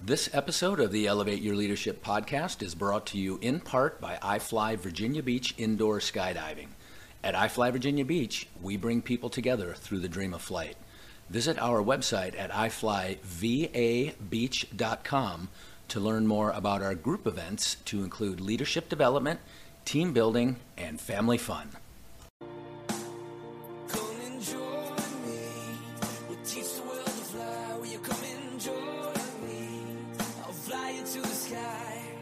This episode of the Elevate Your Leadership podcast is brought to you in part by iFly Virginia Beach Indoor Skydiving. At iFly Virginia Beach, we bring people together through the dream of flight. Visit our website at iflyvabeach.com to learn more about our group events to include leadership development, team building, and family fun.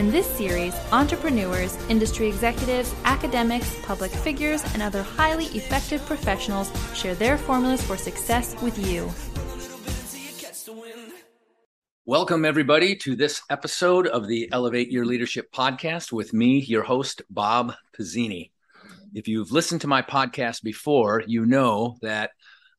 In this series, entrepreneurs, industry executives, academics, public figures, and other highly effective professionals share their formulas for success with you. Welcome, everybody, to this episode of the Elevate Your Leadership podcast with me, your host, Bob Pizzini. If you've listened to my podcast before, you know that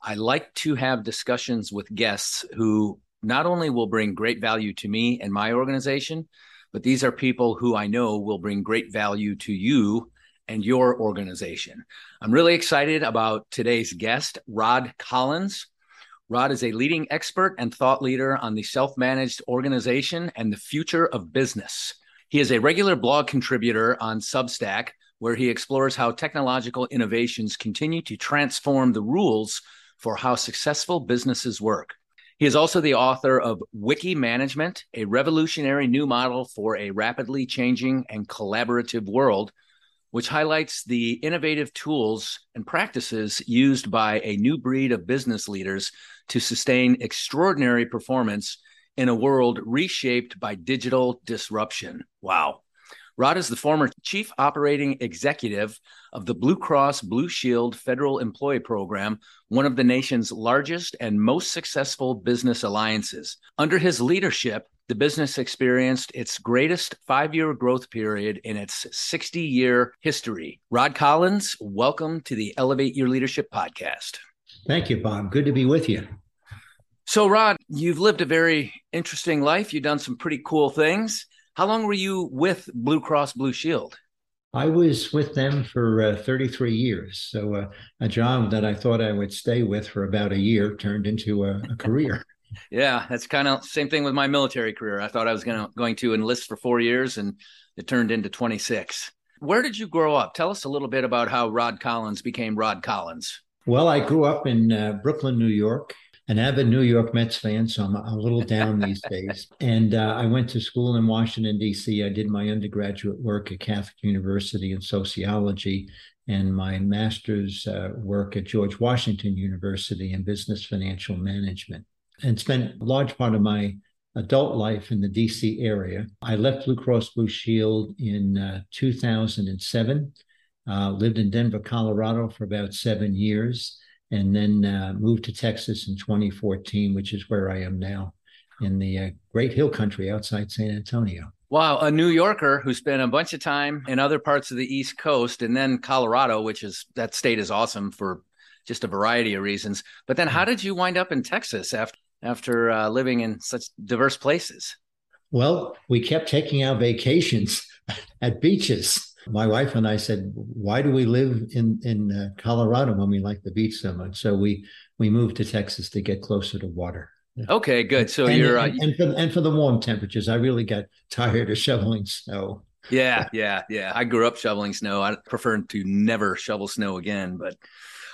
I like to have discussions with guests who not only will bring great value to me and my organization, but these are people who I know will bring great value to you and your organization. I'm really excited about today's guest, Rod Collins. Rod is a leading expert and thought leader on the self managed organization and the future of business. He is a regular blog contributor on Substack, where he explores how technological innovations continue to transform the rules for how successful businesses work. He is also the author of Wiki Management, a revolutionary new model for a rapidly changing and collaborative world, which highlights the innovative tools and practices used by a new breed of business leaders to sustain extraordinary performance in a world reshaped by digital disruption. Wow. Rod is the former chief operating executive of the Blue Cross Blue Shield Federal Employee Program, one of the nation's largest and most successful business alliances. Under his leadership, the business experienced its greatest five year growth period in its 60 year history. Rod Collins, welcome to the Elevate Your Leadership podcast. Thank you, Bob. Good to be with you. So, Rod, you've lived a very interesting life. You've done some pretty cool things. How long were you with Blue Cross Blue Shield? I was with them for uh, 33 years. So, uh, a job that I thought I would stay with for about a year turned into a, a career. yeah, that's kind of same thing with my military career. I thought I was gonna, going to enlist for four years, and it turned into 26. Where did you grow up? Tell us a little bit about how Rod Collins became Rod Collins. Well, I grew up in uh, Brooklyn, New York, an avid New York Mets fan, so I'm a little down these days. And uh, I went to school in Washington, D.C. I did my undergraduate work at Catholic University in sociology and my master's uh, work at George Washington University in business financial management, and spent a large part of my adult life in the DC area. I left Blue Cross Blue Shield in uh, 2007, uh, lived in Denver, Colorado for about seven years and then uh, moved to Texas in 2014, which is where I am now in the uh, Great Hill Country outside San Antonio. Wow, a New Yorker who spent a bunch of time in other parts of the East Coast and then Colorado, which is that state is awesome for just a variety of reasons. But then how did you wind up in Texas after after uh, living in such diverse places? Well, we kept taking our vacations at beaches my wife and I said, "Why do we live in in uh, Colorado when we like the beach so much?" So we we moved to Texas to get closer to water. Okay, good. So and, you're and, uh, and, for and for the warm temperatures, I really got tired of shoveling snow. Yeah, yeah, yeah. I grew up shoveling snow. I prefer to never shovel snow again, but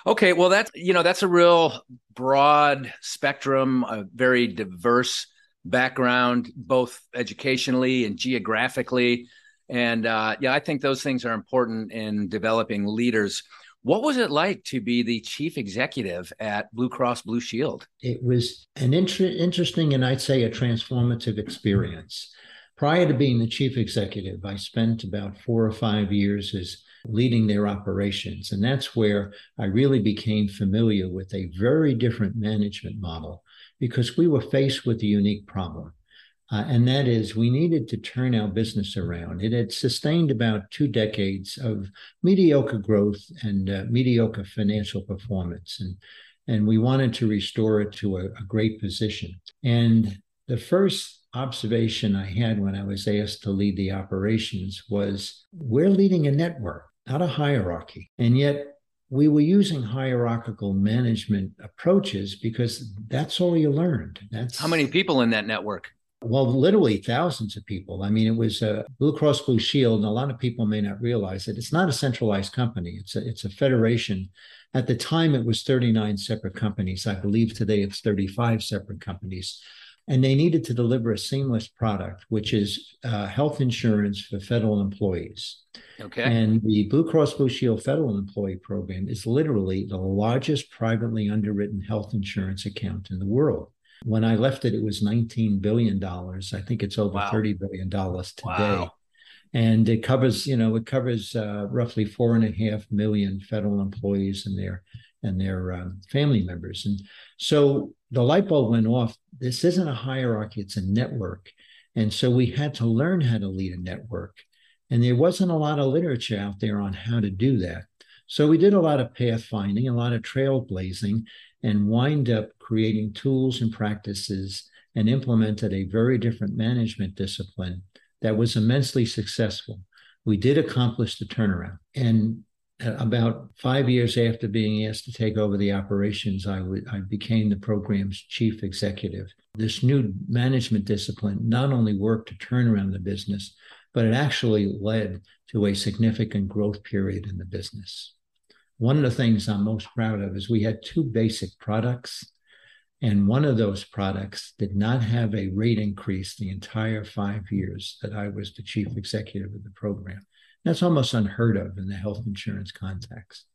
okay. Well, that's you know that's a real broad spectrum, a very diverse background, both educationally and geographically. And uh, yeah, I think those things are important in developing leaders. What was it like to be the chief executive at Blue Cross Blue Shield? It was an inter- interesting and I'd say a transformative experience. Prior to being the chief executive, I spent about four or five years as leading their operations. And that's where I really became familiar with a very different management model because we were faced with a unique problem. Uh, and that is, we needed to turn our business around. It had sustained about two decades of mediocre growth and uh, mediocre financial performance. And, and we wanted to restore it to a, a great position. And the first observation I had when I was asked to lead the operations was we're leading a network, not a hierarchy. And yet we were using hierarchical management approaches because that's all you learned. That's How many people in that network? Well, literally thousands of people. I mean, it was a Blue Cross Blue Shield, and a lot of people may not realize it. It's not a centralized company. It's a it's a federation. At the time, it was 39 separate companies. I believe today it's 35 separate companies. And they needed to deliver a seamless product, which is uh, health insurance for federal employees. Okay. And the Blue Cross Blue Shield Federal Employee Program is literally the largest privately underwritten health insurance account in the world. When I left it, it was $19 billion. I think it's over Wow. $30 billion today. Wow. And it covers, you know, it covers uh, roughly four and a half million federal employees and their and their um, family members. And so the light bulb went off. This isn't a hierarchy; it's a network. And so we had to learn how to lead a network. And there wasn't a lot of literature out there on how to do that. So we did a lot of pathfinding, a lot of trailblazing, and wind up creating tools and practices and implemented a very different management discipline that was immensely successful. We did accomplish the turnaround. And uh, about five years after being asked to take over the operations, I would- I became the program's chief executive. This new management discipline not only worked to turn around the business, but it actually led to a significant growth period in the business. One of the things I'm most proud of is we had two basic products, and one of those products did not have a rate increase the entire five years that I was the chief executive of the program. That's almost unheard of in the health insurance context.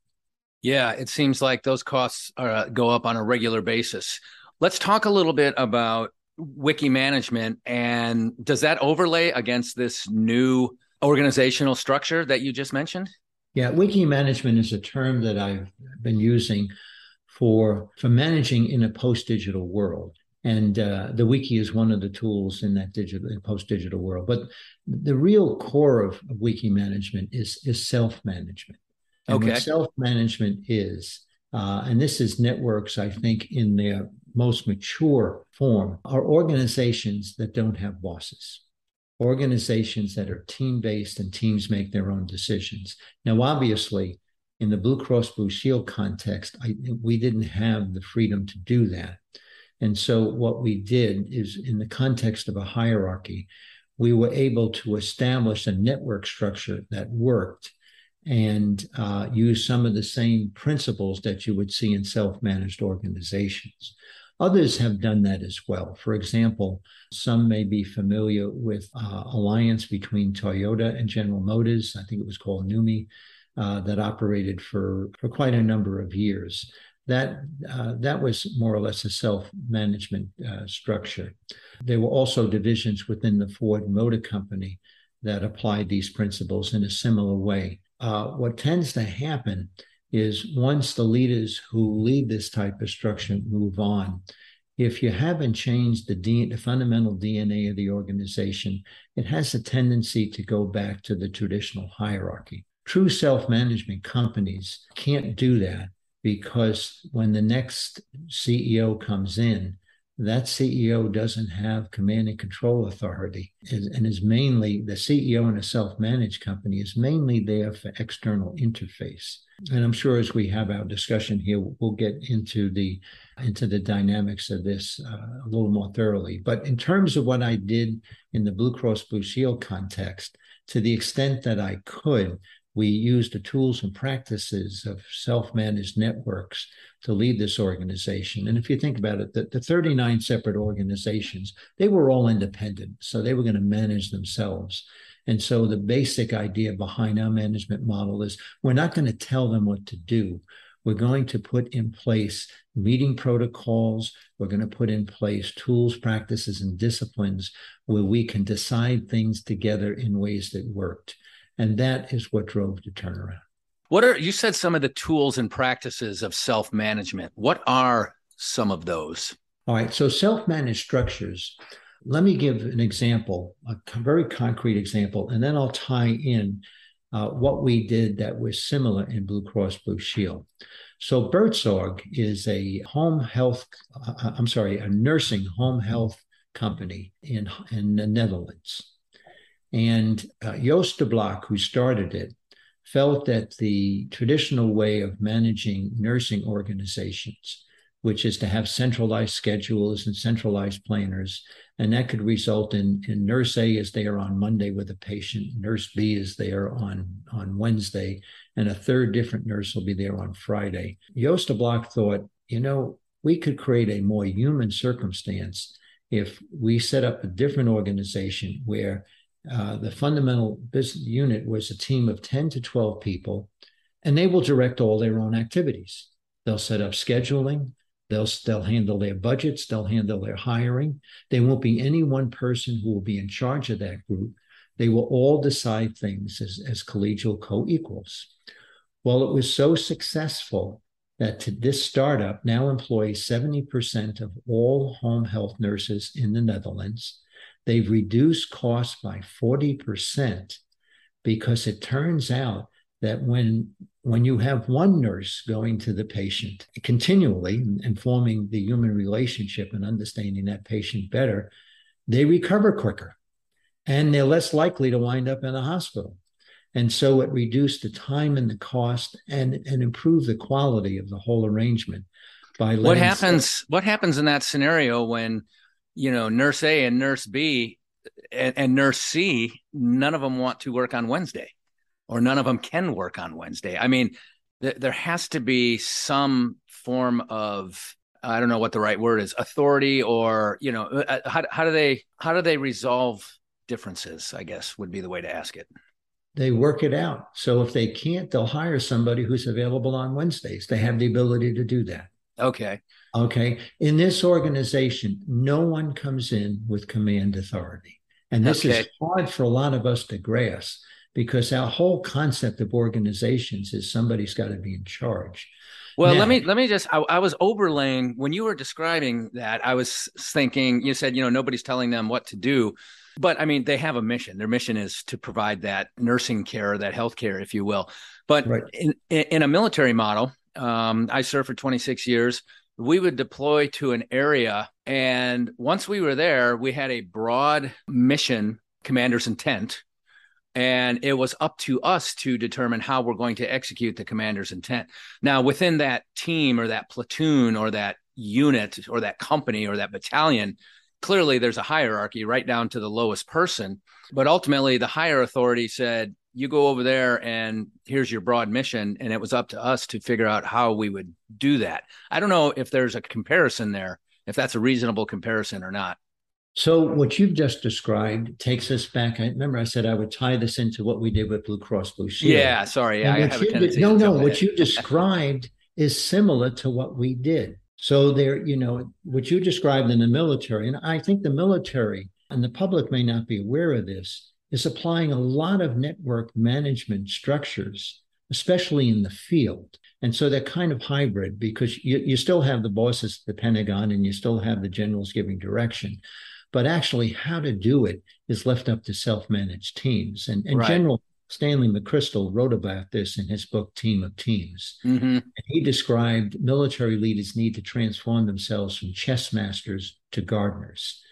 Yeah, it seems like those costs uh, go up on a regular basis. Let's talk a little bit about wiki management and does that overlay against this new organizational structure that you just mentioned? Yeah, wiki management is a term that I've been using for for managing in a post-digital world. And uh, the wiki is one of the tools in that digital post-digital world. But the real core of, of wiki management is is self-management. And Okay. self-management is, uh, and this is networks, I think, in their most mature form, are organizations that don't have bosses organizations that are team based and teams make their own decisions. Now, obviously, in the Blue Cross Blue Shield context, I, we didn't have the freedom to do that. And so, what we did is, in the context of a hierarchy, we were able to establish a network structure that worked and uh, use some of the same principles that you would see in self managed organizations. Others have done that as well. For example, some may be familiar with uh, alliance between Toyota and General Motors. I think it was called NUMMI, uh, that operated for for quite a number of years. That uh, that was more or less a self management uh, structure. There were also divisions within the Ford Motor Company that applied these principles in a similar way. Uh, what tends to happen is once the leaders who lead this type of structure move on, if you haven't changed the, D, the fundamental DNA of the organization, it has a tendency to go back to the traditional hierarchy. True self management companies can't do that because when the next CEO comes in, that CEO doesn't have command and control authority and is mainly the CEO in a self managed company is mainly there for external interface. And I'm sure as we have our discussion here, we'll get into the into the dynamics of this uh, a little more thoroughly. But in terms of what I did in the Blue Cross Blue Shield context, to the extent that I could, we used the tools and practices of self-managed networks to lead this organization. And if you think about it, the, the 39 separate organizations, they were all independent. So they were going to manage themselves. And so the basic idea behind our management model is we're not going to tell them what to do. We're going to put in place meeting protocols. We're going to put in place tools, practices, and disciplines where we can decide things together in ways that worked. And that is what drove the turnaround. What are you said some of the tools and practices of self management? What are some of those? All right. So self managed structures. Let me give an example, a very concrete example, and then I'll tie in uh, what we did that was similar in Blue Cross Blue Shield. So Buurtzorg is a home health, uh, I'm sorry, a nursing home health company in, in the Netherlands. And uh, Joost de Blok, who started it, felt that the traditional way of managing nursing organizations, which is to have centralized schedules and centralized planners, and that could result in, in nurse A is there on Monday with a patient, nurse B is there on, on Wednesday, and a third different nurse will be there on Friday. Joost de Blok thought, you know, we could create a more human circumstance if we set up a different organization where uh, the fundamental business unit was a team of 10 to 12 people, and they will direct all their own activities. They'll set up scheduling, they'll, they'll handle their budgets, they'll handle their hiring. There won't be any one person who will be in charge of that group. They will all decide things as, as collegial co equals. Well, it was so successful that to this startup now employs 70% of all home health nurses in the Netherlands They've reduced costs by 40% because it turns out that when when you have one nurse going to the patient continually and forming the human relationship and understanding that patient better, they recover quicker and they're less likely to wind up in a hospital. And so it reduced the time and the cost and, and improved the quality of the whole arrangement by what happens what happens in that scenario when you know, nurse A and nurse B and, and, nurse C, none of them want to work on Wednesday or none of them can work on Wednesday. I mean, th- there has to be some form of I don't know what the right word is, authority or, you know, uh, uh, how, how do they how do they resolve differences, I guess would be the way to ask it. They work it out. So if they can't, they'll hire somebody who's available on Wednesdays. They have the ability to do that. Okay. Okay. In this organization, no one comes in with command authority. And this okay. is hard for a lot of us to grasp because our whole concept of organizations is somebody's got to be in charge. Well, now, let me let me just. I, I, was overlaying when you were describing that. I was thinking. You said, you know, nobody's telling them what to do, but I mean, they have a mission. Their mission is to provide that nursing care, that health care, if you will. But right. in in a military model, um, I served for 26 years. We would deploy to an area. And once we were there, we had a broad mission commander's intent. And it was up to us to determine how we're going to execute the commander's intent. Now, within that team or that platoon or that unit or that company or that battalion, clearly there's a hierarchy right down to the lowest person. But ultimately, the higher authority said, you go over there and here's your broad mission and it was up to us to figure out how we would do that. I don't know if there's a comparison there if that's a reasonable comparison or not. So what you've just described takes us back i remember i said i would tie this into what we did with blue cross blue shield. Yeah sorry yeah, i have a tendency did, no no what you described is similar to what we did. So there you know what you described in the military and i think the military and the public may not be aware of this is applying a lot of network management structures, especially in the field. And so they're kind of hybrid because you, you still have the bosses at the Pentagon and you still have the generals giving direction. But actually, how to do it is left up to self managed teams. And, and right. General Stanley McChrystal wrote about this in his book, Team of Teams. Mm-hmm. And he described military leaders need to transform themselves from chess masters to gardeners.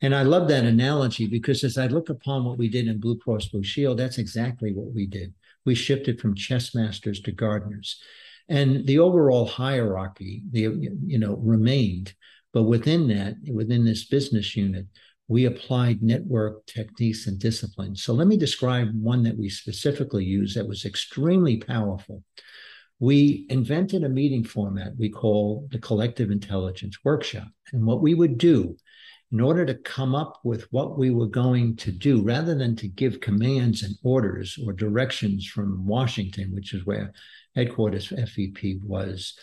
And I love that analogy because as I look upon what we did in Blue Cross Blue Shield, that's exactly what we did. We shifted from chess masters to gardeners. And the overall hierarchy, the you know, remained. But within that, within this business unit, we applied network techniques and disciplines. So let me describe one that we specifically used that was extremely powerful. We invented a meeting format we call the collective intelligence workshop. And what we would do in order to come up with what we were going to do, rather than to give commands and orders or directions from Washington, which is where headquarters FEP was,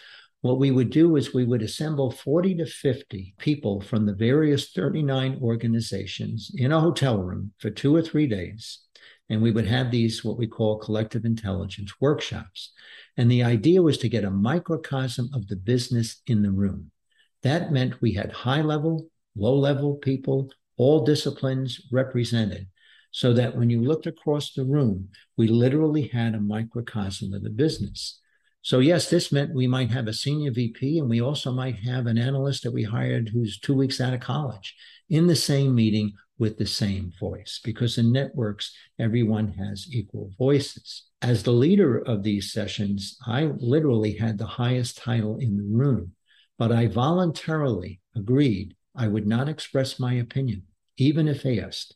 what we would do is we would assemble 40 to 50 people from the various 39 organizations in a hotel room for two or three days. And we would have these, what we call collective intelligence workshops. And the idea was to get a microcosm of the business in the room. That meant we had high level, low level people, all disciplines represented, so that when you looked across the room, we literally had a microcosm of the business. So, yes, this meant we might have a senior VP and we also might have an analyst that we hired who's two weeks out of college in the same meeting with the same voice because in networks, everyone has equal voices. As the leader of these sessions, I literally had the highest title in the room, but I voluntarily agreed I would not express my opinion, even if asked,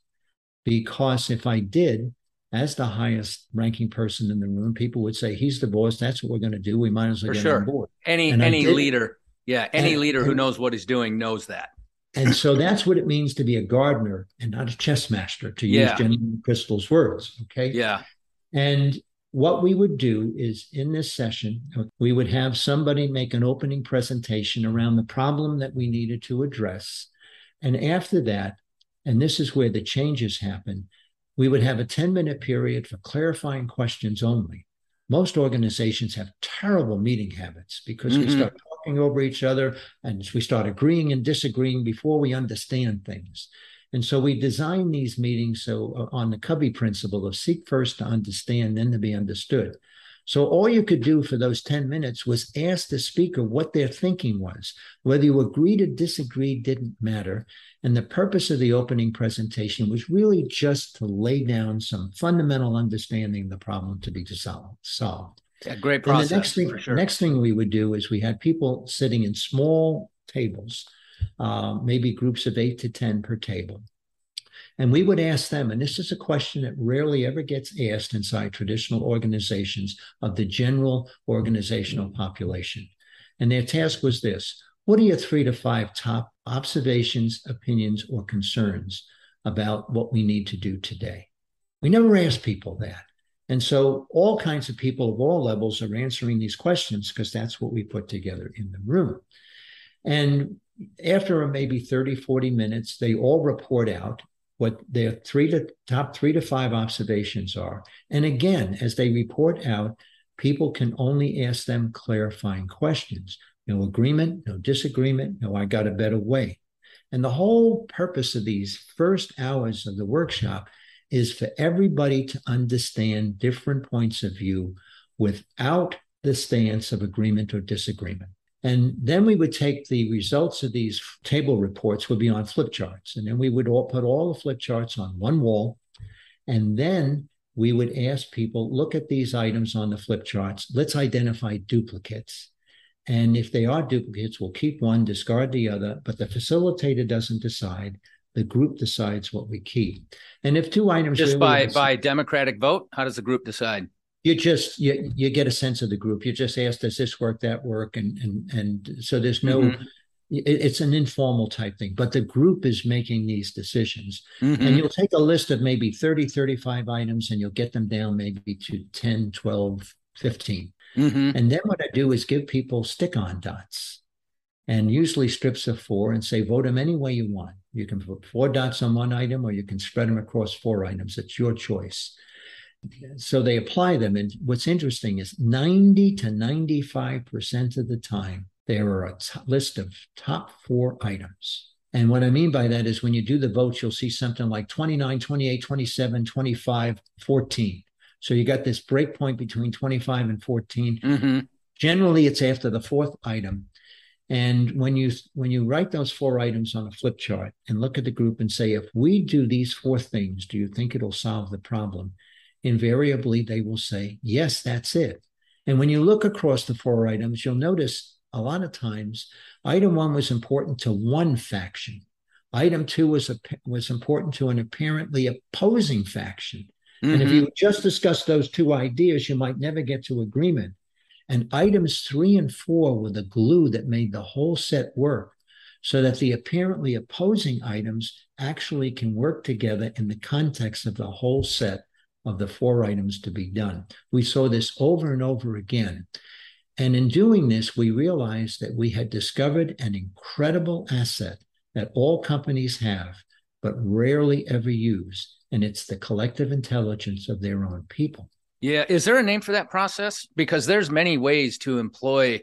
because if I did, as the highest ranking person in the room, people would say, he's the boss. That's what we're going to do. We might as well For get sure. on board. Any And any leader, yeah, any And- leader who and- knows what he's doing knows that. And so that's what it means to be a gardener and not a chess master, to Yeah. use Jenny Crystal's words. Okay. Yeah. And what we would do is in this session, we would have somebody make an opening presentation around the problem that we needed to address. And after that, and this is where the changes happen, we would have a 10 minute period for clarifying questions only. Most organizations have terrible meeting habits because we Mhm. start talking over each other and we start agreeing and disagreeing before we understand things. And so we design these meetings so uh, on the Covey principle of seek first to understand, then to be understood. So all you could do for those 10 minutes was ask the speaker what their thinking was. Whether you agreed or disagreed didn't matter. And the purpose of the opening presentation was really just to lay down some fundamental understanding of the problem to be dissolved, solved. Yeah, great process the next thing, for sure. next thing we would do is we had people sitting in small tables, uh, maybe groups of eight to 10 per table. And we would ask them, and this is a question that rarely ever gets asked inside traditional organizations of the general organizational population. And their task was this What are your three to five top observations, opinions, or concerns about what we need to do today? We never ask people that. And so all kinds of people of all levels are answering these questions because that's what we put together in the room. And after maybe 30, 40 minutes, they all report out what their three to top three to five observations are. And again, as they report out, people can only ask them clarifying questions. No agreement, no disagreement, no, I got a better way. And the whole purpose of these first hours of the workshop is for everybody to understand different points of view without the stance of agreement or disagreement. And then we would take the results of these table reports would be on flip charts. And then we would all put all the flip charts on one wall. And then we would ask people, look at these items on the flip charts. Let's identify duplicates. And if they are duplicates, we'll keep one, discard the other, but the facilitator doesn't decide. The group decides what we keep. And if two items Just really by by democratic vote, how does the group decide? You just you, you get a sense of the group. You just ask does this work that work? And and and so there's no Mhm. it- it's an informal type thing but the group is making these decisions. Mhm. and you'll take a list of maybe 30 35 items and you'll get them down maybe to 10 12 15 Mhm. and then what i do is give people stick on dots and usually strips of four and say vote them any way you want. You can put four dots on one item or you can spread them across four items. It's your choice so they apply them. And what's interesting is 90 to 95% of the time, there are a t- list of top four items. And what I mean by that is when you do the votes, you'll see something like 29, 28, 27, 25, 14. So you got this break point between 25 and 14. Mhm. Generally, it's after the fourth item. And when you when you write those four items on a flip chart and look at the group and say, if we do these four things, do you think it'll solve the problem? Invariably, they will say, yes, that's it. And when you look across the four items, you'll notice a lot of times item one was important to one faction. Item two was a, was important to an apparently opposing faction. And if you mm-hmm. just discuss those two ideas, you might never get to agreement. And items three and four were the glue that made the whole set work so that the apparently opposing items actually can work together in the context of the whole set of the four items to be done. We saw this over and over again. And in doing this, we realized that we had discovered an incredible asset that all companies have, but rarely ever use. And it's the collective intelligence of their own people. Yeah. Is there a name for that process? Because there's many ways to employ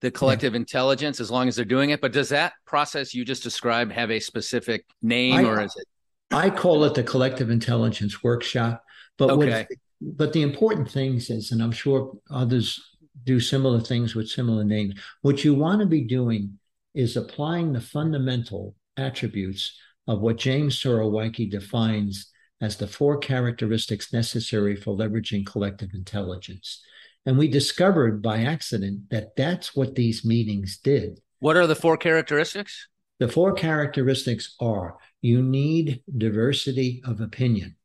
the collective yeah. intelligence as long as they're doing it. But does that process you just described have a specific name I, or is it? I call it the collective intelligence workshop. But okay. what, but the important things is, and I'm sure others do similar things with similar names. What you want to be doing is applying the fundamental attributes of what James Surowiecki defines as the four characteristics necessary for leveraging collective intelligence. And we discovered by accident that that's what these meetings did. What are the four characteristics? The four characteristics are you need diversity of opinion.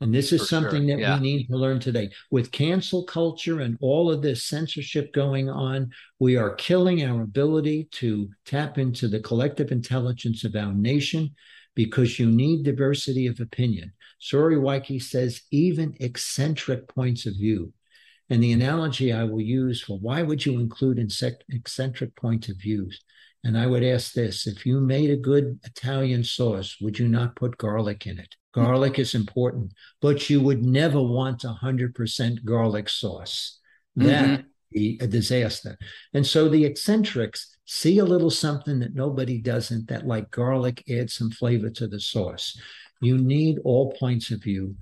And this is For something sure. that yeah. we need to learn today. With cancel culture and all of this censorship going on, we are killing our ability to tap into the collective intelligence of our nation because you need diversity of opinion. Surowiecki says even eccentric points of view. And the analogy I will use for why would you include eccentric points of views? And I would ask this if you made a good Italian sauce, would you not put garlic in it? Garlic is important, but you would never want 100% garlic sauce. That mm-hmm. be a disaster. And so the eccentrics see a little something that nobody doesn't, that like garlic adds some flavor to the sauce. You need all points of view.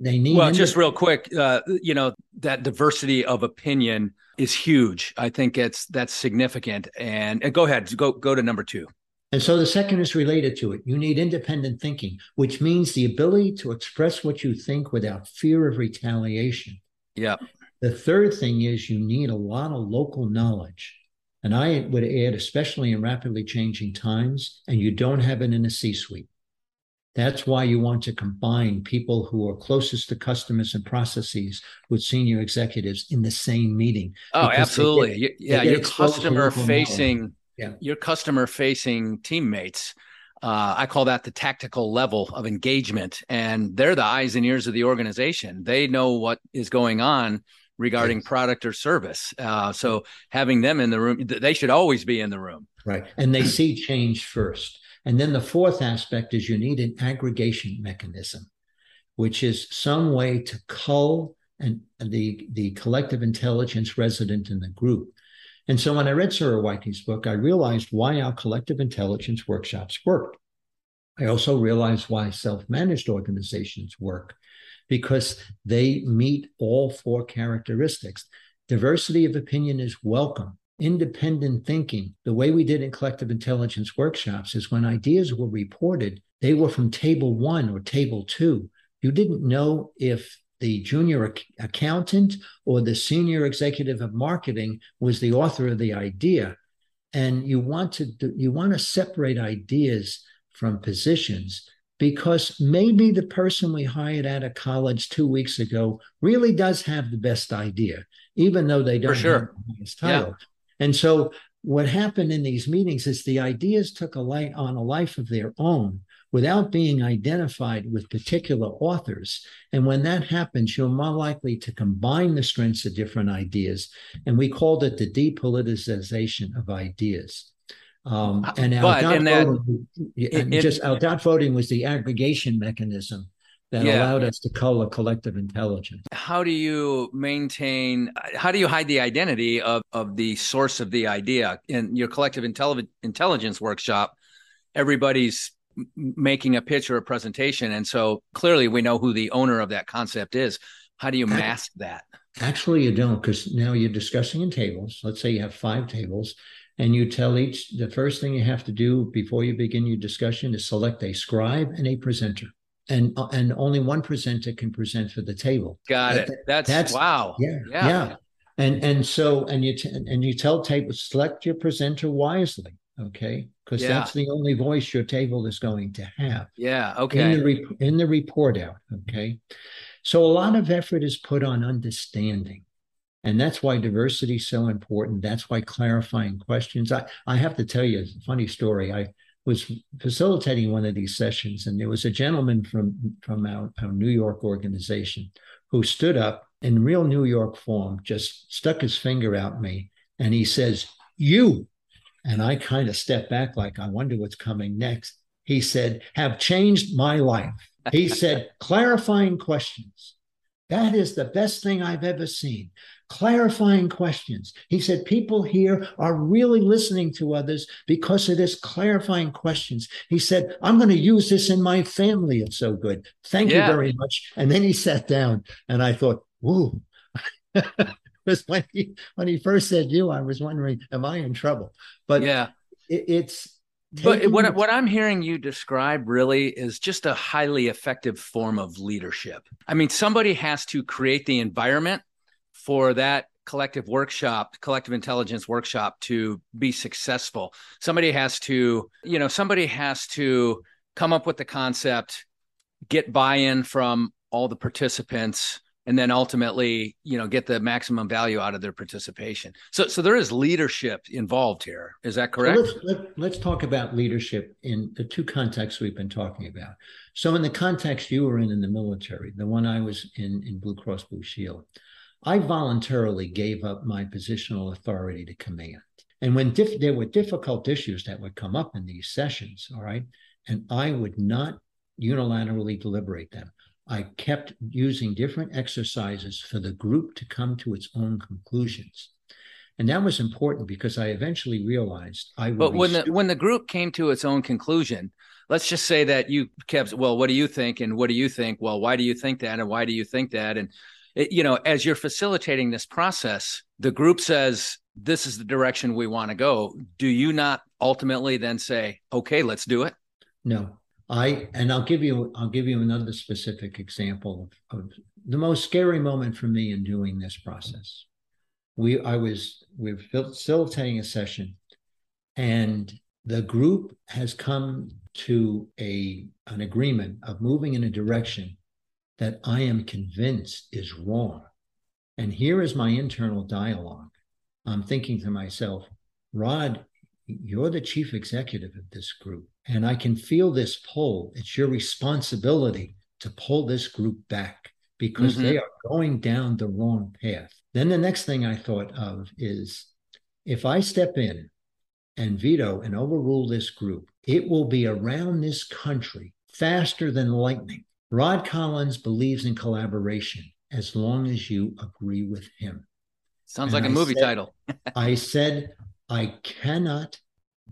They need. Well, just real quick, uh, you know, that diversity of opinion is huge. I think it's that's significant. And, and go ahead, go go to number two. And so the second is related to it. You need independent thinking, which means the ability to express what you think without fear of retaliation. Yeah. The third thing is you need a lot of local knowledge. And I would add, especially in rapidly changing times, and you don't have it in a C suite. That's why you want to combine people who are closest to customers and processes with senior executives in the same meeting. Oh, absolutely. Get, yeah, your customer facing yeah. your customer facing teammates. Uh, I call that the tactical level of engagement, and they're the eyes and ears of the organization. They know what is going on regarding yes. product or service. Uh, so having them in the room, they should always be in the room. Right, and they see change first. And then the fourth aspect is you need an aggregation mechanism, which is some way to cull and the the collective intelligence resident in the group and so when I read Surowiecki's book, I realized why our collective intelligence workshops work. I also realized why self-managed organizations work because they meet all four characteristics. Diversity of opinion is welcome. Independent thinking, the way we did in collective intelligence workshops is when ideas were reported, they were from table one or table two. You didn't know if the junior ac- accountant or the senior executive of marketing was the author of the idea and you want to do, you want to separate ideas from positions because maybe the person we hired out of college two weeks ago really does have the best idea even though they don't sure. have the highest title yeah. and so what happened in these meetings is the ideas took a light on a life of their own without being identified with particular authors. And when that happens, you're more likely to combine the strengths of different ideas. And we called it the depoliticization of ideas. Um, uh, and our dot, that, voting, and it, just dot voting was the aggregation mechanism that yeah. allowed us to call a collective intelligence. How do you maintain, how do you hide the identity of, of the source of the idea? In your collective intelli- intelligence workshop, everybody's making a pitch or a presentation. And so clearly we know who the owner of that concept is. How do you mask that? Actually, you don't, because now you're discussing in tables. Let's say you have five tables, and you tell each the first thing you have to do before you begin your discussion is select a scribe and a presenter. And, uh, and only one presenter can present for the table. Got that, it. That's, that's wow. Yeah, yeah. Yeah. And and so and you t- and you tell tables select your presenter wisely okay because yeah. that's the only voice your table is going to have yeah okay in the, re- in the report out okay so a lot of effort is put on understanding And that's why diversity is so important. That's why clarifying questions. I, I have to tell you a funny story. I was facilitating one of these sessions, and there was a gentleman from, from our, our New York organization who stood up in real New York form, just stuck his finger out me, and he says, You. And I kind of stepped back, like, I wonder what's coming next. He said, Have changed my life. He said, clarifying questions. That is the best thing I've ever seen. Clarifying questions. He said, people here are really listening to others because of this clarifying questions. He said, I'm going to use this in my family. It's so good. Thank Yeah. you very much. And then he sat down and I thought, whoa. Because when he when he first said you, I was wondering, am I in trouble? But yeah. it, it's But what the- what I'm hearing you describe really is just a highly effective form of leadership. I mean, somebody has to create the environment for that collective workshop, collective intelligence workshop to be successful. Somebody has to, you know, somebody has to come up with the concept, get buy-in from all the participants and then ultimately, you know, get the maximum value out of their participation. So so there is leadership involved here. Is that So correct? let's, let, let's talk about leadership in the two contexts we've been talking about. So, in the context you were in in the military, the one I was in in Blue Cross Blue Shield, I voluntarily gave up my positional authority to command. And when diff- there were difficult issues that would come up in these sessions, all right, and I would not unilaterally deliberate them. I kept using different exercises for the group to come to its own conclusions. And that was important because I eventually realized I would But when the when the group came to its own conclusion, let's just say that you kept, well, what do you think, and what do you think? Well, why do you think that, and why do you think that? And it, you know, as you're facilitating this process, the group says this is the direction we want to go. Do you not ultimately then say, okay, let's do it? No, I and I'll give you I'll give you another specific example of, of the most scary moment for me in doing this process. We I was we we're facilitating a session, and the group has come to a an agreement of moving in a direction that I am convinced is wrong. And here is my internal dialogue. I'm thinking to myself, Rod, you're the chief executive of this group, and I can feel this pull. It's your responsibility to pull this group back because Mhm. they are going down the wrong path. Then the next thing I thought of is if I step in and veto and overrule this group, it will be around this country faster than lightning. Rod Collins believes in collaboration as long as you agree with him. Sounds And like a I movie said- title. I said, I cannot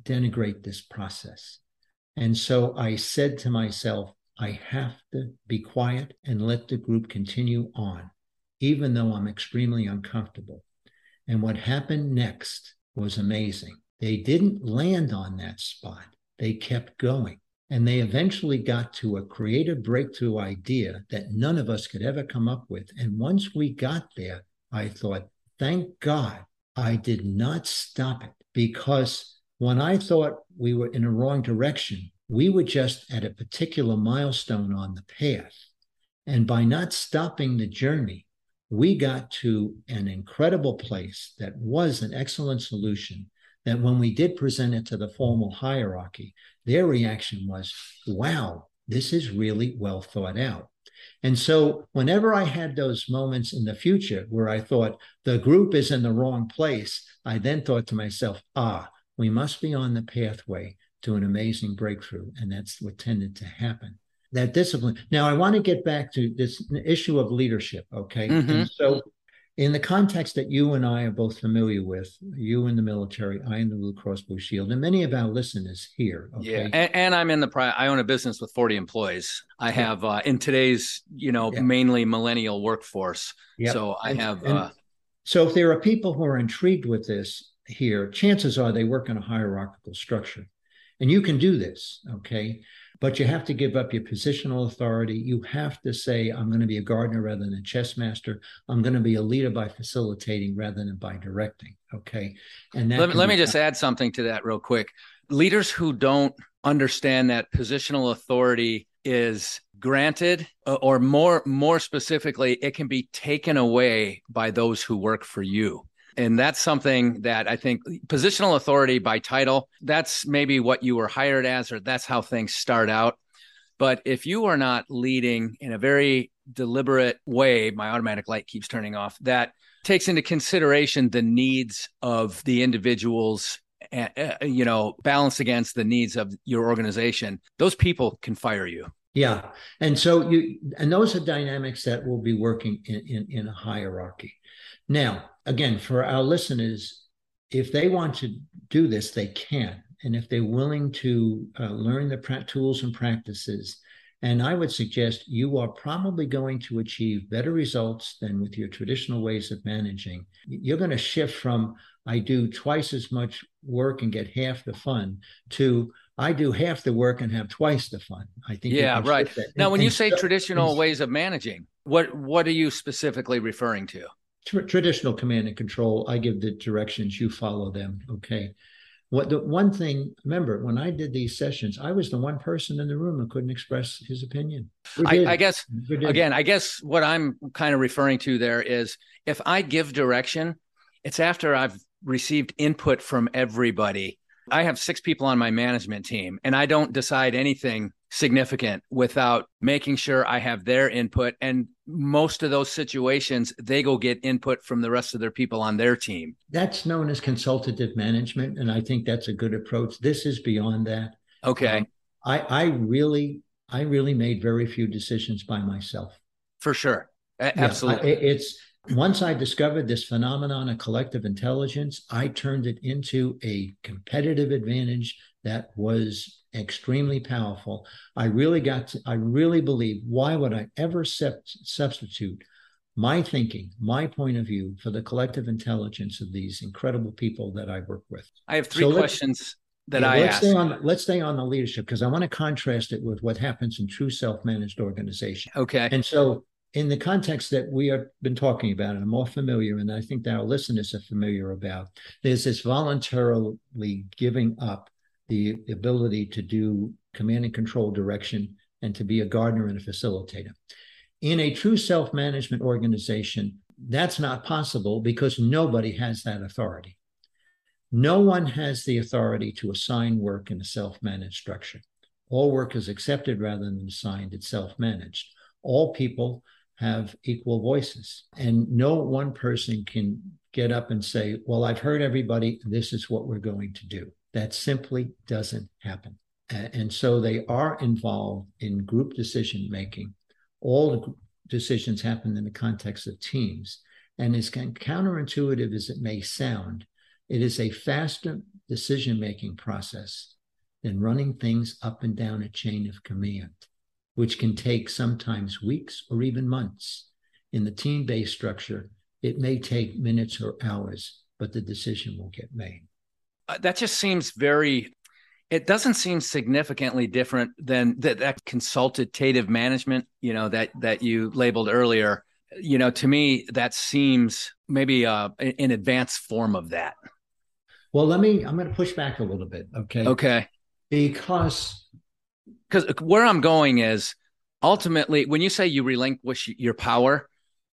denigrate this process. And so I said to myself, I have to be quiet and let the group continue on, even though I'm extremely uncomfortable. And what happened next was amazing. They didn't land on that spot, they kept going. And they eventually got to a creative breakthrough idea that none of us could ever come up with. And once we got there, I thought, thank God I did not stop it because when I thought we were in a wrong direction, we were just at a particular milestone on the path. And by not stopping the journey, we got to an incredible place that was an excellent solution. That when we did present it to the formal hierarchy, their reaction was, wow, this is really well thought out. And so, whenever I had those moments in the future where I thought the group is in the wrong place, I then thought to myself, ah, we must be on the pathway to an amazing breakthrough. And that's what tended to happen. That discipline. Now, I want to get back to this issue of leadership. Okay. Mhm. And so, in the context that you and I are both familiar with, you in the military, I in the Blue Cross Blue Shield, and many of our listeners here. Okay. Yeah, and, and I'm in the pri- I own a business with 40 employees. I have uh, in today's you know Yeah. mainly millennial workforce. Yep. So I And- have and uh, so if there are people who are intrigued with this here, chances are they work in a hierarchical structure. And you can do this, okay? But you have to give up your positional authority. You have to say, I'm going to be a gardener rather than a chess master. I'm going to be a leader by facilitating rather than by directing, okay? And let, me- let me just add something to that real quick. Leaders who don't understand that positional authority is granted uh, or more more specifically it can be taken away by those who work for you and that's something that i think positional authority by title that's maybe what you were hired as or that's how things start out. But if you are not leading in a very deliberate way my automatic light keeps turning off that takes into consideration the needs of the individuals uh, you know balanced against the needs of your organization those people can fire you yeah. And so you and those are dynamics that will be working in in, in a hierarchy. Now again for our listeners if they want to do this they can. And if they're willing to uh, learn the tools and practices and I would suggest you are probably going to achieve better results than with your traditional ways of managing. You're going to shift from I do twice as much work and get half the fun to I do half the work and have twice the fun. I think. Yeah, right. Now, and, when you say so, traditional ways of managing, what what are you specifically referring to? Tr- traditional command and control. I give the directions, you follow them. Okay. What the one thing? Remember, when I did these sessions, I was the one person in the room who couldn't express his opinion. I, I, guess again, I guess what I'm kind of referring to there is if I give direction, it's after I've received input from everybody. I have six people on my management team, and I don't decide anything significant without making sure I have their input. And most of those situations, they go get input from the rest of their people on their team. That's known as consultative management. And I think that's a good approach. This is beyond that. Okay. Um, I, I really, I really made very few decisions by myself. For sure. A- absolutely. Yeah, I, it's, once I discovered this phenomenon of collective intelligence, I turned it into a competitive advantage that was extremely powerful. I really got to, I really believe, why would I ever substitute my thinking, my point of view for the collective intelligence of these incredible people that I work with? I have three so questions that yeah, I let's asked. Stay on, let's stay on the leadership because I want to contrast it with what happens in true self-managed organization. Okay. And so in the context that we have been talking about and are more familiar, and I think that our listeners are familiar about, there's this voluntarily giving up the ability to do command and control direction and to be a gardener and a facilitator. In a true self management organization, that's not possible because nobody has that authority. No one has the authority to assign work in a self managed structure. All work is accepted rather than assigned, it's self managed. All people have equal voices. And no one person can get up and say, Well, I've heard everybody, this is what we're going to do. That simply doesn't happen. And so they are involved in group decision making. All decisions happen in the context of teams. And as counterintuitive as it may sound, it is a faster decision making process than running things up and down a chain of command which can take sometimes weeks or even months. In the team based structure, it may take minutes or hours, but the decision will get made. Uh, that just seems very it doesn't seem significantly different than that, that consultative management you know that that you labeled earlier you know to me that seems maybe uh, an advanced form of that well let me i'm going to push back a little bit okay okay because because uh, where I'm going is ultimately when you say you relinquish your power,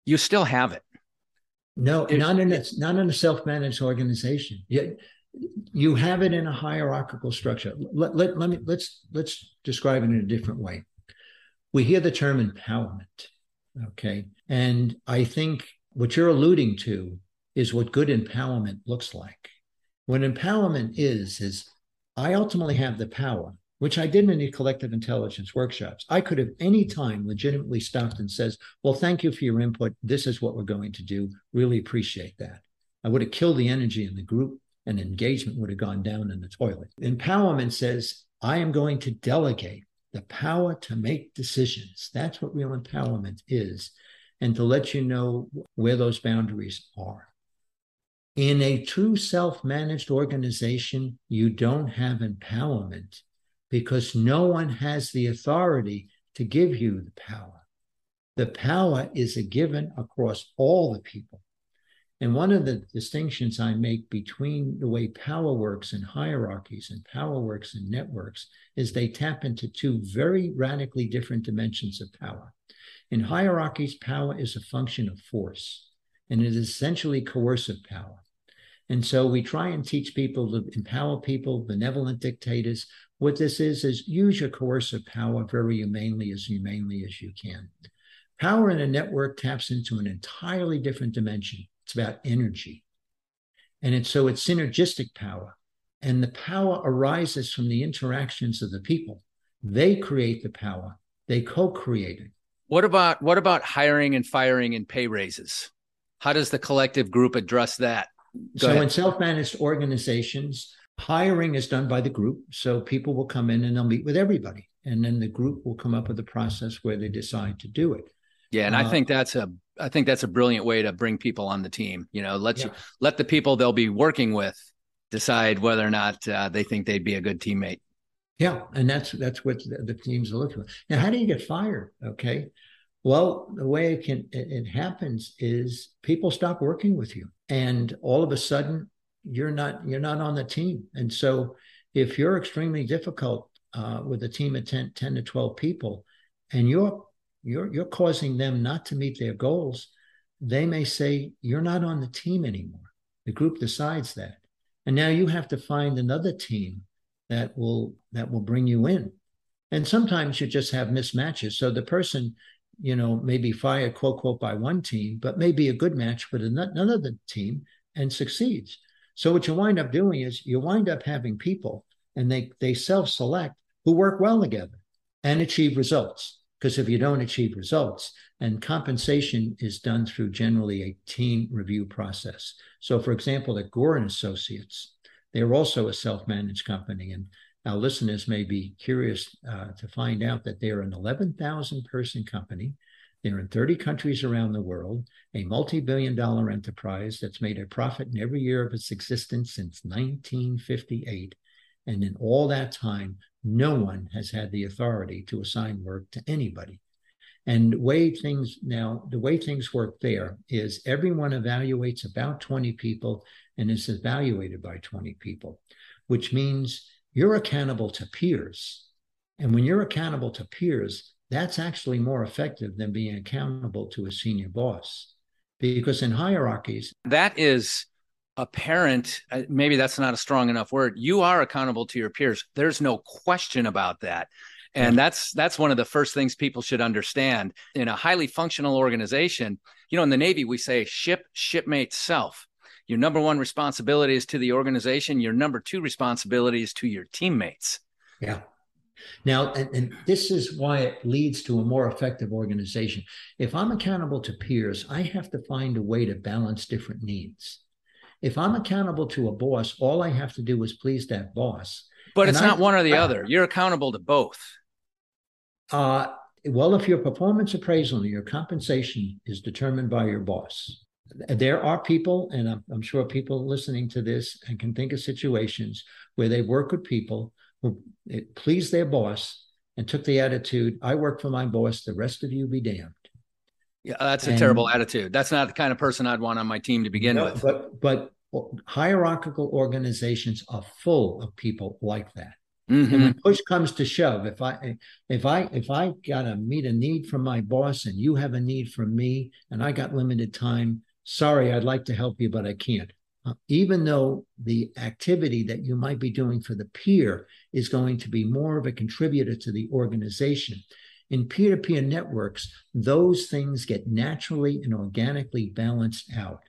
you still have it. No, it, not in a, not in a self-managed organization. You, you have it in a hierarchical structure. Let, let, let me let's let's describe it in a different way. We hear the term empowerment. Okay. And I think what you're alluding to is what good empowerment looks like. What empowerment is, is I ultimately have the power which I did in the collective intelligence workshops. I could have any time legitimately stopped and says, well, thank you for your input. This is what we're going to do. Really appreciate that. I would have killed the energy in the group and engagement would have gone down in the toilet. Empowerment says, I am going to delegate the power to make decisions. That's what real empowerment is. And to let you know where those boundaries are. In a true self managed organization, you don't have empowerment because no one has the authority to give you the power. The power is a given across all the people. And one of the distinctions I make between the way power works in hierarchies and power works in networks is they tap into two very radically different dimensions of power. In hierarchies, power is a function of force, and it is essentially coercive power. And so we try and teach people to empower people, benevolent dictators. What this is, is use your coercive power very humanely, as humanely as you can. Power in a network taps into an entirely different dimension. It's about energy. And it's so it's synergistic power. And the power arises from the interactions of the people. They create the power, they co-create it. What about what about hiring and firing and pay raises? How does the collective group address that? Go so ahead. in self-managed organizations, hiring is done by the group. So people will come in and they'll meet with everybody. And then the group will come up with a process where they decide to do it. Yeah, and I Uh, think that's a I think that's a brilliant way to bring people on the team. You know, let you let the people they'll be working with decide whether or not uh, they think they'd be a good teammate. Yeah, and that's that's what the, the teams are looking for. Now, how do you get fired? Okay, well, the way it can it, it happens is people stop working with you, and all of a sudden you're not you're not on the team. And so, if you're extremely difficult uh, with a team of 10, 10 to twelve people, and you're you're you're causing them not to meet their goals, they may say you're not on the team anymore. The group decides that, and now you have to find another team that will that will bring you in and sometimes you just have mismatches so the person you know may be fired quote quote by one team but may be a good match with another team and succeeds so what you wind up doing is you wind up having people and they they self-select who work well together and achieve results because if you don't achieve results and compensation is done through generally a team review process so for example at gore and associates they're also a self-managed company, and our listeners may be curious uh, to find out that they're an 11,000 person company. They're in 30 countries around the world, a multi-billion dollar enterprise that's made a profit in every year of its existence since 1958. And in all that time, no one has had the authority to assign work to anybody. And way things now, the way things work there is everyone evaluates about 20 people and is evaluated by 20 people, which means you're accountable to peers. And when you're accountable to peers, that's actually more effective than being accountable to a senior boss. Because in hierarchies, That is apparent. uh, Maybe that's not a strong enough word. You are accountable to your peers. There's no question about that. And that's that's one of the first things people should understand in a highly functional organization. You know, in the Navy, we say ship shipmate self. Your number one responsibility is to the organization. Your number two responsibility is to your teammates. Yeah. Now, and, and, this is why it leads to a more effective organization. If I'm accountable to peers, I have to find a way to balance different needs. If I'm accountable to a boss, all I have to do is please that boss. But And it's I- not one or the other. You're accountable to both. Uh, well, if your performance appraisal and your compensation is determined by your boss, there are people, and I'm, I'm sure people listening to this and can think of situations where they work with people who eh, pleased their boss and took the attitude, I work for my boss, the rest of you be damned. Yeah, that's a And- terrible attitude. That's not the kind of person I'd want on my team to begin No, with. But, but hierarchical organizations are full of people like that. Mhm. And when push comes to shove, if I if I if I gotta meet a need from my boss and you have a need from me and I got limited time, sorry, I'd like to help you, but I can't. Uh, even though the activity that you might be doing for the peer is going to be more of a contributor to the organization. In peer-to-peer networks, those things get naturally and organically balanced out.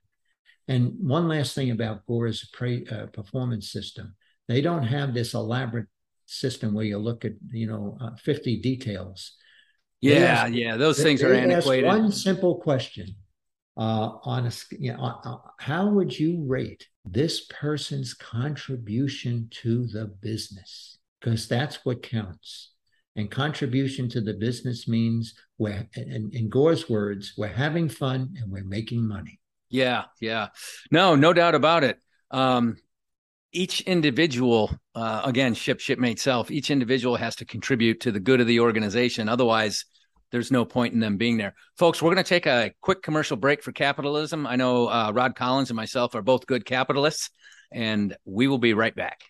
And one last thing about Gore's pre, uh, performance system, they don't have this elaborate system where you look at you know uh, 50 details yeah, ask- yeah, those They- things are antiquated. one simple question uh, on a you know, uh, uh, how would you rate this person's contribution to the business because that's what counts and contribution to the business means we're in, in gore's words we're having fun and we're making money Yeah, yeah. No, no doubt about it. Um, each individual, uh, again, ship, shipmate self, each individual has to contribute to the good of the organization. Otherwise, there's no point in them being there. Folks, we're going to take a quick commercial break for capitalism. I know uh, Rod Collins and myself are both good capitalists, and we will be right back.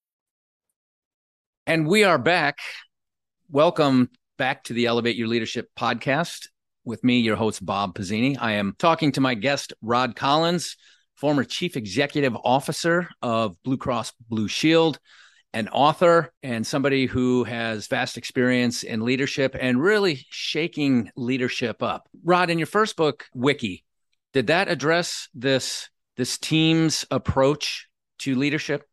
And we are back. Welcome back to the Elevate Your Leadership podcast with me, your host, Bob Pizzini. I am talking to my guest, Rod Collins, former chief executive officer of Blue Cross Blue Shield, an author, and somebody who has vast experience in leadership and really shaking leadership up. Rod, in your first book, Wiki, did that address this this team's approach to leadership?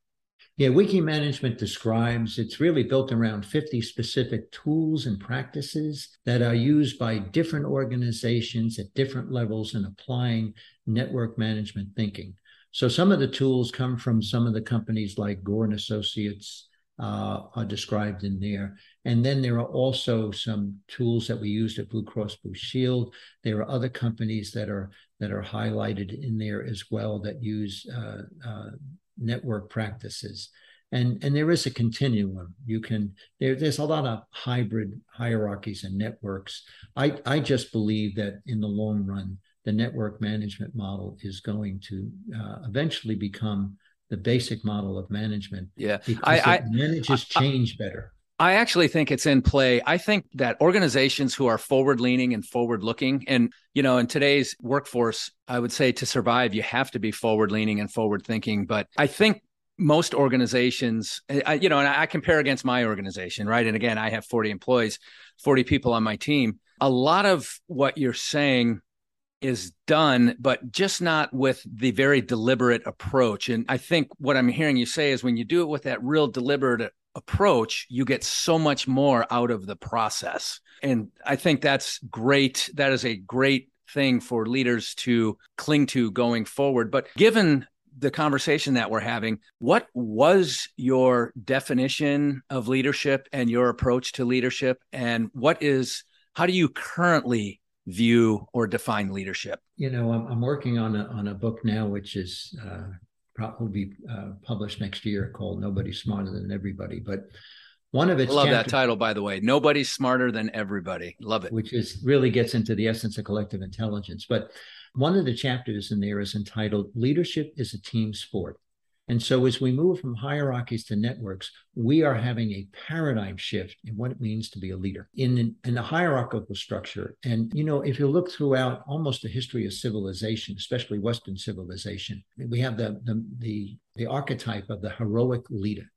Yeah, Wiki Management describes it's really built around 50 specific tools and practices that are used by different organizations at different levels in applying network management thinking. So some of the tools come from some of the companies like Gore and Associates uh, are described in there. And then there are also some tools that we used at Blue Cross Blue Shield. There are other companies that are that are highlighted in there as well that use uh, uh, network practices. And, and there is a continuum. You can there, there's a lot of hybrid hierarchies and networks. I, I just believe that in the long run, the network management model is going to uh, eventually become the basic model of management. Yeah, I, I manages I, change better. I actually think it's in play. I think that organizations who are forward leaning and forward looking, and, you know, in today's workforce, I would say to survive, you have to be forward leaning and forward thinking. But I think most organizations, I, you know, and I compare against my organization, right? And again, I have 40 employees, 40 people on my team. A lot of what you're saying is done, but just not with the very deliberate approach. And I think what I'm hearing you say is when you do it with that real deliberate approach, you get so much more out of the process. And I think that's great. That is a great thing for leaders to cling to going forward. But given the conversation that we're having, what was your definition of leadership and your approach to leadership? And what is, how do you currently view or define leadership? You know, I'm, I'm working on a, on a book now, which is uh, probably be uh, published next year called Nobody's Smarter Than Everybody. But one of its I love chapters, that title, by the way. Nobody's smarter than everybody. Love it. Which is really gets into the essence of collective intelligence. But one of the chapters in there is entitled Leadership is a Team Sport. And so, as we move from hierarchies to networks, we are having a paradigm shift in what it means to be a leader in, in a hierarchical structure. And, you know, if you look throughout almost the history of civilization, especially Western civilization, we have the, the, the, the archetype of the heroic leader,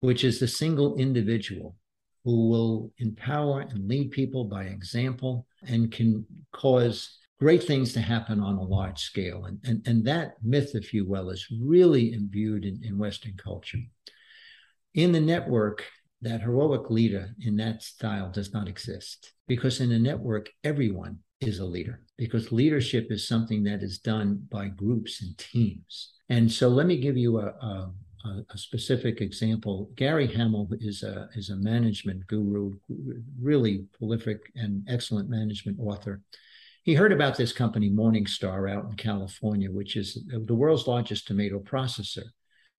which is the single individual who will empower and lead people by example and can cause great things to happen on a large scale. And, and, and that myth, if you will, is really imbued in, in Western culture. In the network, that heroic leader in that style does not exist because in a network, everyone is a leader because leadership is something that is done by groups and teams. And so let me give you a, a, a specific example. Gary Hamel is a, is a management guru, really prolific and excellent management author he heard about this company, Morningstar, out in California, which is the world's largest tomato processor.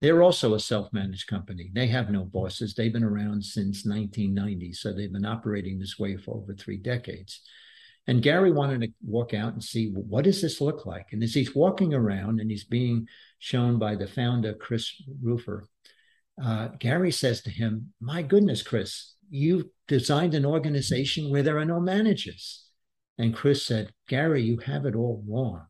They're also a self managed company. They have no bosses. They've been around since 1990. So they've been operating this way for over three decades. And Gary wanted to walk out and see well, what does this look like? And as he's walking around and he's being shown by the founder, Chris Rufer, uh, Gary says to him, My goodness, Chris, you've designed an organization where there are no managers. And Chris said, Gary, you have it all wrong.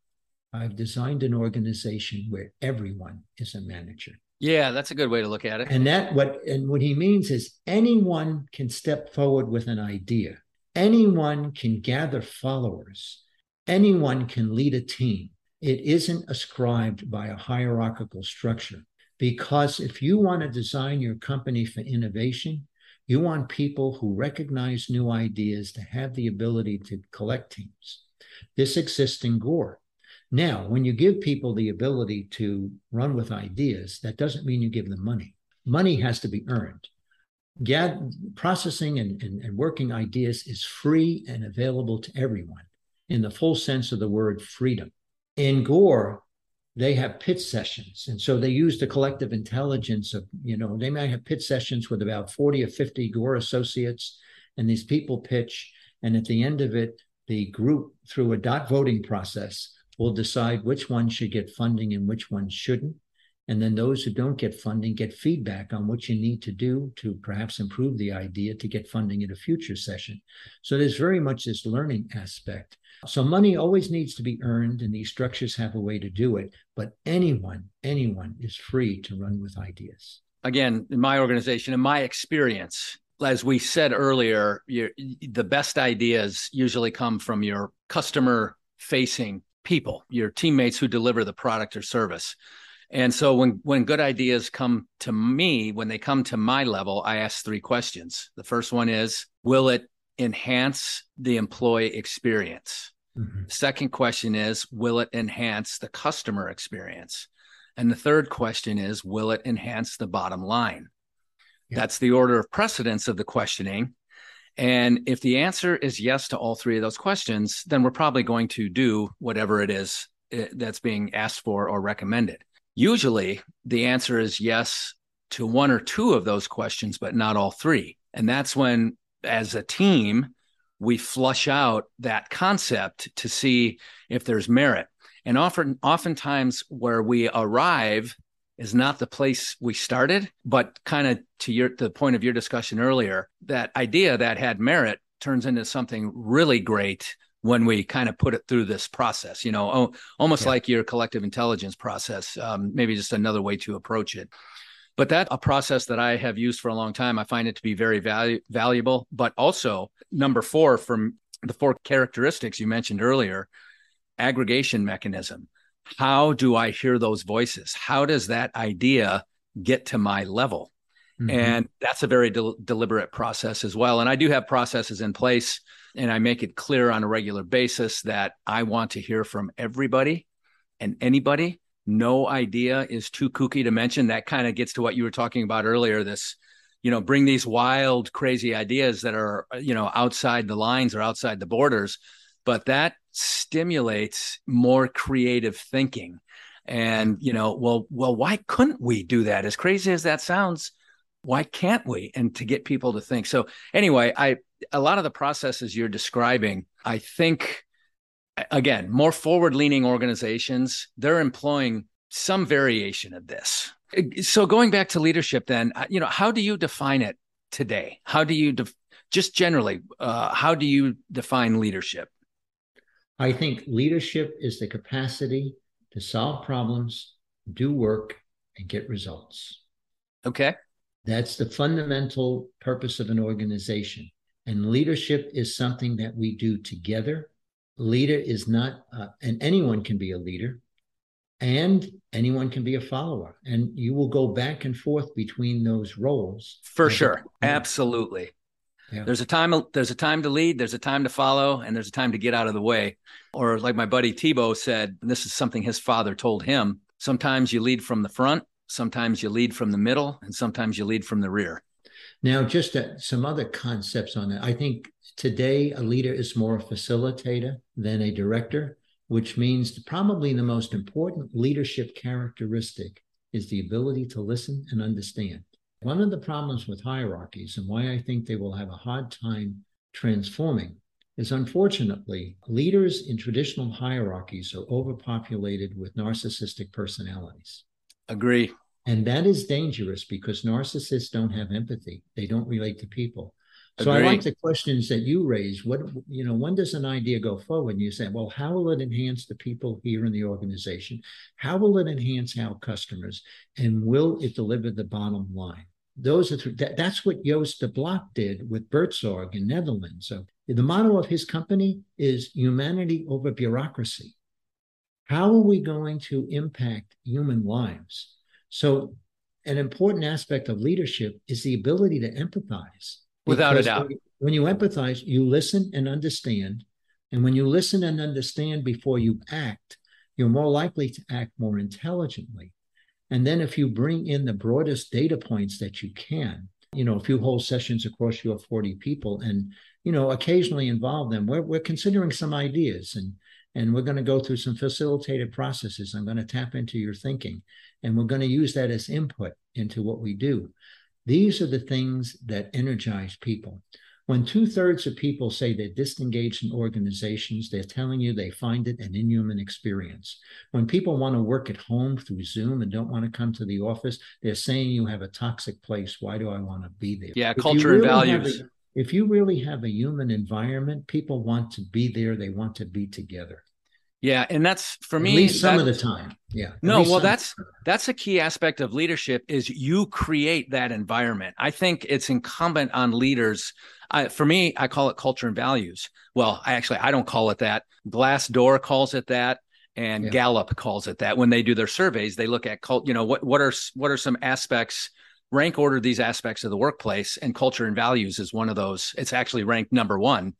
I've designed an organization where everyone is a manager. Yeah, that's a good way to look at it. And that what and what he means is anyone can step forward with an idea. Anyone can gather followers. Anyone can lead a team. It isn't ascribed by a hierarchical structure. Because if you want to design your company for innovation, You want people who recognize new ideas to have the ability to collect teams. This exists in Gore. Now, when you give people the ability to run with ideas, that doesn't mean you give them money. Money has to be earned. Get, processing and, and, and working ideas is free and available to everyone in the full sense of the word freedom. In Gore, they have pitch sessions. And so they use the collective intelligence of, you know, they might have pitch sessions with about 40 or 50 Gore associates, and these people pitch. And at the end of it, the group, through a dot voting process, will decide which one should get funding and which one shouldn't. And then those who don't get funding get feedback on what you need to do to perhaps improve the idea to get funding in a future session. So there's very much this learning aspect. So money always needs to be earned, and these structures have a way to do it. But anyone, anyone is free to run with ideas. Again, in my organization, in my experience, as we said earlier, the best ideas usually come from your customer facing people, your teammates who deliver the product or service. And so when when good ideas come to me, when they come to my level, I ask three questions. The first one is, will it enhance the employee experience? Mm-hmm. Second question is, will it enhance the customer experience? And the third question is, will it enhance the bottom line? Yeah. That's the order of precedence of the questioning. And if the answer is yes to all three of those questions, then we're probably going to do whatever it is eh, that's being asked for or recommended. Usually the answer is yes to one or two of those questions, but not all three. And that's when, as a team, we flush out that concept to see if there's merit. And often, oftentimes, where we arrive is not the place we started, but kind of to your the point of your discussion earlier, that idea that had merit turns into something really great when we kind of put it through this process, you know, oh, almost yeah. like your collective intelligence process, um, maybe just another way to approach it. But that a process that I have used for a long time. I find it to be very valu- valuable. But also, number four from the four characteristics you mentioned earlier, aggregation mechanism. How do I hear those voices? How does that idea get to my level? Mm-hmm. And that's a very de- deliberate process as well. And I do have processes in place and I make it clear on a regular basis that I want to hear from everybody and anybody. No idea is too kooky to mention. That kind of gets to what you were talking about earlier. This, you know, bring these wild, crazy ideas that are, you know, outside the lines or outside the borders, but that stimulates more creative thinking. And, you know, well, well, why couldn't we do that? As crazy as that sounds, why can't we? And to get people to think. So anyway, I a lot of the processes you're describing, I think, again, more forward leaning organizations, they're employing some variation of this. So going back to leadership, then, uh, you know, how do you define it today? How do you, def- just generally, uh, how do you define leadership? I think leadership is the capacity to solve problems, do work, and get results. Okay. That's the fundamental purpose of an organization. And leadership is something that we do together. Leader is not, uh, and anyone can be a leader, and anyone can be a follower. And you will go back and forth between those roles. For sure. Absolutely. Yeah. There's a time there's a time to lead, there's a time to follow, and there's a time to get out of the way. Or like my buddy Tebow said, this is something his father told him. Sometimes you lead from the front, sometimes you lead from the middle, and sometimes you lead from the rear. Now, just some other concepts on that. I think today a leader is more a facilitator than a director, which means probably the most important leadership characteristic is the ability to listen and understand. One of the problems with hierarchies and why I think they will have a hard time transforming is unfortunately leaders in traditional hierarchies are overpopulated with narcissistic personalities. Agree. And that is dangerous because narcissists don't have empathy. They don't relate to people. So Agreed. I like the questions that you raise. What you know, when does an idea go forward? And you say, well, how will it enhance the people here in the organization? How will it enhance our customers? And will it deliver the bottom line? Those are th- that, that's what Joost de Blok did with Buurtzorg in Netherlands. So the motto of his company is humanity over bureaucracy. How are we going to impact human lives? So an important aspect of leadership is the ability to empathize. Without a doubt. When you, when you empathize, you listen and understand. And when you listen and understand before you act, you're more likely to act more intelligently. And then if you bring in the broadest data points that you can, you know, a few whole sessions across your 40 people and, you know, occasionally involve them, we're, we're considering some ideas and and we're going to go through some facilitated processes. I'm going to tap into your thinking and we're going to use that as input into what we do. These are the things that energize people. When two thirds of people say they're disengaged in organizations, they're telling you they find it an inhuman experience. When people want to work at home through Zoom and don't want to come to the office, they're saying you have a toxic place. Why do I want to be there? Yeah, If culture and really have values. a- if you really have a human environment, people want to be there. They want to be together. Yeah, and that's for me. At least some that- of the time. Yeah. No, well, that's that's a key aspect of leadership is you create that environment. I think it's incumbent on leaders. I, for me, I call it culture and values. Well, I actually I don't call it that. Glassdoor calls it that, and Yeah. Gallup calls it that. When they do their surveys, they look at cult. You know what what are what are some aspects? Rank order these aspects of the workplace, and culture and values is one of those. It's actually ranked number one,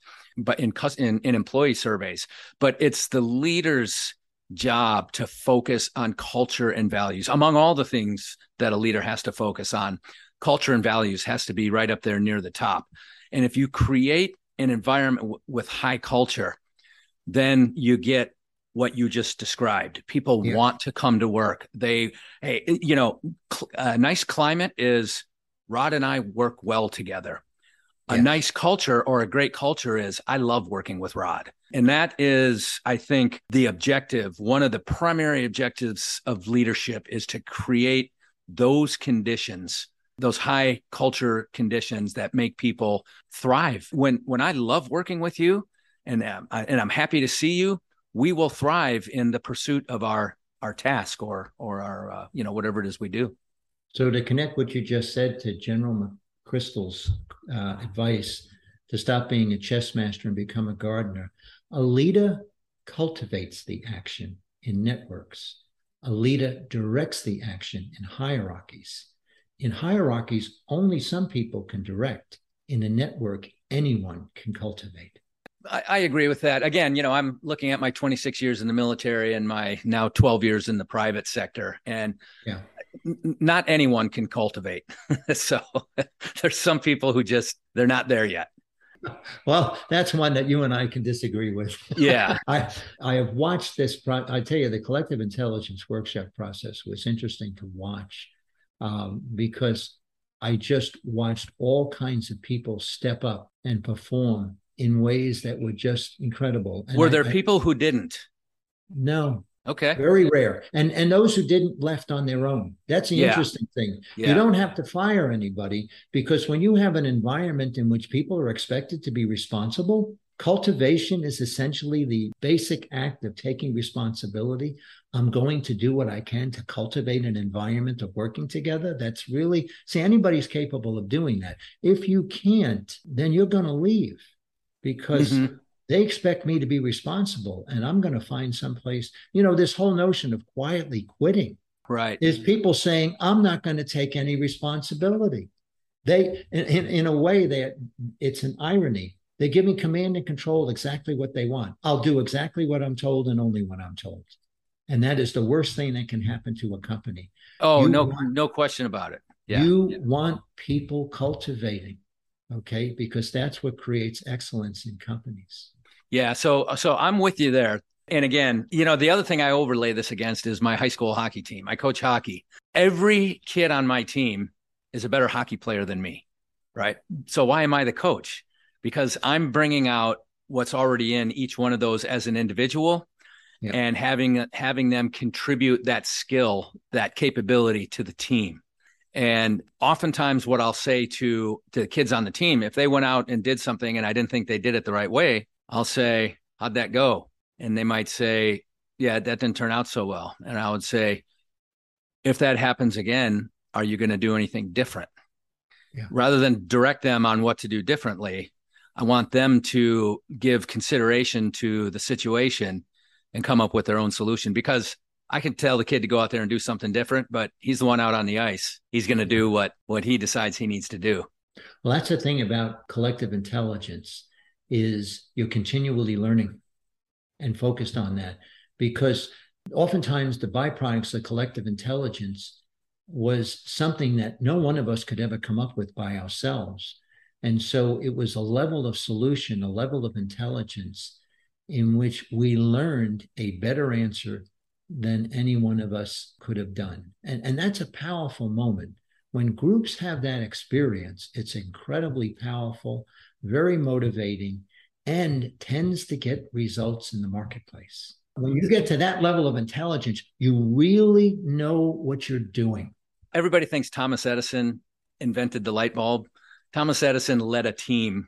but in in, in employee surveys. But it's the leaders job to focus on culture and values among all the things that a leader has to focus on culture and values has to be right up there near the top and if you create an environment w- with high culture then you get what you just described people Yeah. want to come to work they hey you know cl- a nice climate is rod and i work well together a Yeah. nice culture or a great culture is I love working with Rod. And that is, I think, the objective. One of the primary objectives of leadership is to create those conditions, those high culture conditions that make people thrive. When when I love working with you and um, I, and I'm happy to see you, we will thrive in the pursuit of our our task or or our uh, you know whatever it is we do. So to connect what you just said to General McChrystal's uh, advice to stop being a chess master and become a gardener, a leader cultivates the action in networks. A leader directs the action in hierarchies. In hierarchies, only some people can direct. In a network, anyone can cultivate. I, I agree with that. Again, you know, I'm looking at my 26 years in the military and my now 12 years in the private sector, and Yeah. Not anyone can cultivate. so there's some people who just they're not there yet. Well, that's one that you and I can disagree with. Yeah. I I have watched this. Pro- I tell you, the collective intelligence workshop process was interesting to watch um, because I just watched all kinds of people step up and perform in ways that were just incredible. And Were there I- people who didn't? No, Okay. very rare, and and those who didn't left on their own. That's the Yeah. interesting thing. Yeah. You don't have to fire anybody because when you have an environment in which people are expected to be responsible, cultivation is essentially the basic act of taking responsibility. I'm going to do what I can to cultivate an environment of working together. That's really, see, anybody's capable of doing that. If you can't, then you're going to leave because Mhm. They expect me to be responsible and I'm going to find someplace, you know, this whole notion of quietly quitting Right. is people saying i'm not going to take any responsibility they in, in, in a way that it's an irony they're giving command and control exactly what they want i'll do exactly what i'm told and only what i'm told and that is the worst thing that can happen to a company Oh, You no, want- no question about it. Yeah. you Yeah. want people cultivating okay because that's what creates excellence in companies Yeah, so so I'm with you there. And again, you know, the other thing I overlay this against is my high school hockey team. I coach hockey. Every kid on my team is a better hockey player than me, right? So why am I the coach? Because I'm bringing out what's already in each one of those as an individual Yeah. and having having them contribute that skill, that capability to the team. And oftentimes what I'll say to to the kids on the team, if they went out and did something and I didn't think they did it the right way, I'll say, How'd that go? And they might say, Yeah, that didn't turn out so well. And I would say, If that happens again, are you going to do anything different? Yeah. Rather than direct them on what to do differently, I want them to give consideration to the situation and come up with their own solution because I can tell the kid to go out there and do something different, but he's the one out on the ice. He's going to do what what he decides he needs to do. Well, that's the thing about collective intelligence is you're continually learning and focused on that because oftentimes the byproducts of collective intelligence was something that no one of us could ever come up with by ourselves. And so it was a level of solution, a level of intelligence in which we learned a better answer than any one of us could have done. And, and that's a powerful moment. When groups have that experience, it's incredibly powerful, very motivating, and tends to get results in the marketplace. When you get to that level of intelligence, you really know what you're doing. Everybody thinks Thomas Edison invented the light bulb. Thomas Edison led a team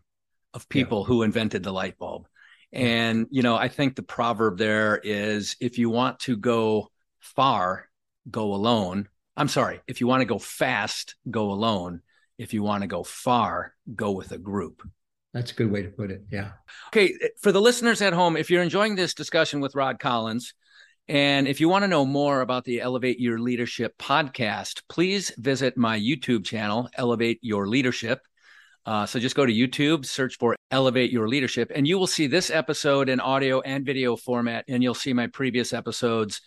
of people yeah. who invented the light bulb. And, you know, I think the proverb there is if you want to go far, go alone. I'm sorry, if you want to go fast, go alone. If you want to go far, go with a group. That's a good way to put it. Yeah. Okay. For the listeners at home, if you're enjoying this discussion with Rod Collins, and if you want to know more about the Elevate Your Leadership podcast, please visit my YouTube channel, Elevate Your Leadership. Uh, so just go to YouTube, search for Elevate Your Leadership, and you will see this episode in audio and video format. And you'll see my previous episodes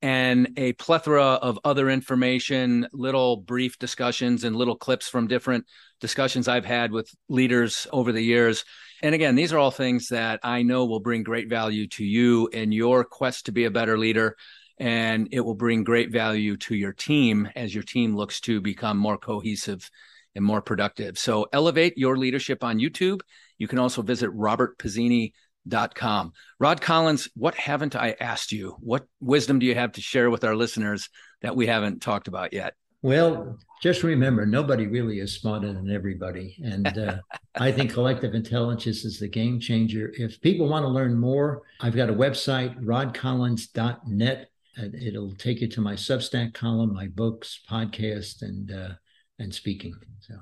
and a plethora of other information, little brief discussions and little clips from different discussions I've had with leaders over the years. And again, these are all things that I know will bring great value to you in your quest to be a better leader. And it will bring great value to your team as your team looks to become more cohesive and more productive. So elevate your leadership on YouTube. You can also visit Robert Pizzini dot com. Rod Collins, what haven't I asked you? What wisdom do you have to share with our listeners that we haven't talked about yet? Well, just remember, nobody really is smarter than everybody. And uh, I think collective intelligence is the game changer. If people want to learn more, I've got a website, rodcollins.net. It'll take you to my Substack column, my books, podcast, and uh, and speaking. So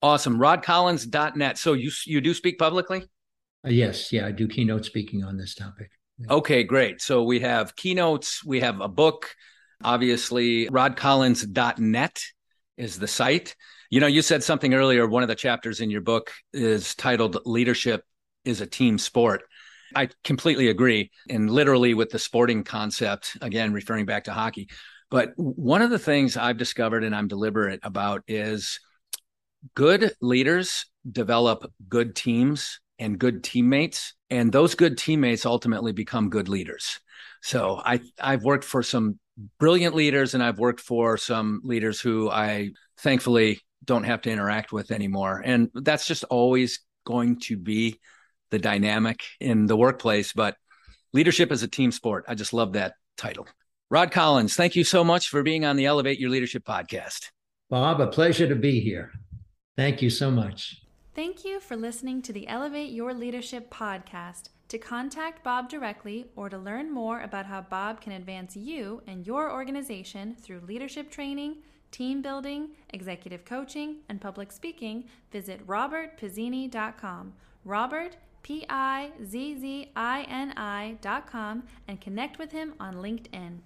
awesome. Rodcollins.net. So you you do speak publicly? Uh, yes, yeah, I do keynote speaking on this topic. Okay, great. So we have keynotes, we have a book. Obviously, rodcollins.net is the site. You know, you said something earlier. One of the chapters in your book is titled Leadership is a Team Sport. I completely agree. And literally with the sporting concept, again, referring back to hockey. But one of the things I've discovered and I'm deliberate about is good leaders develop good teams and good teammates and those good teammates ultimately become good leaders so i i've worked for some brilliant leaders and i've worked for some leaders who i thankfully don't have to interact with anymore. And that's just always going to be the dynamic in the workplace but leadership is a team sport. I just love that title. Rod collins thank you so much for being on the elevate your leadership podcast. Bob a pleasure to be here. Thank you so much. Thank you for listening to the Elevate Your Leadership podcast. To contact Bob directly or to learn more about how Bob can advance you and your organization through leadership training, team building, executive coaching, and public speaking, visit robertpizzini.com. Robert, P I Z Z I N I.com, and connect with him on LinkedIn.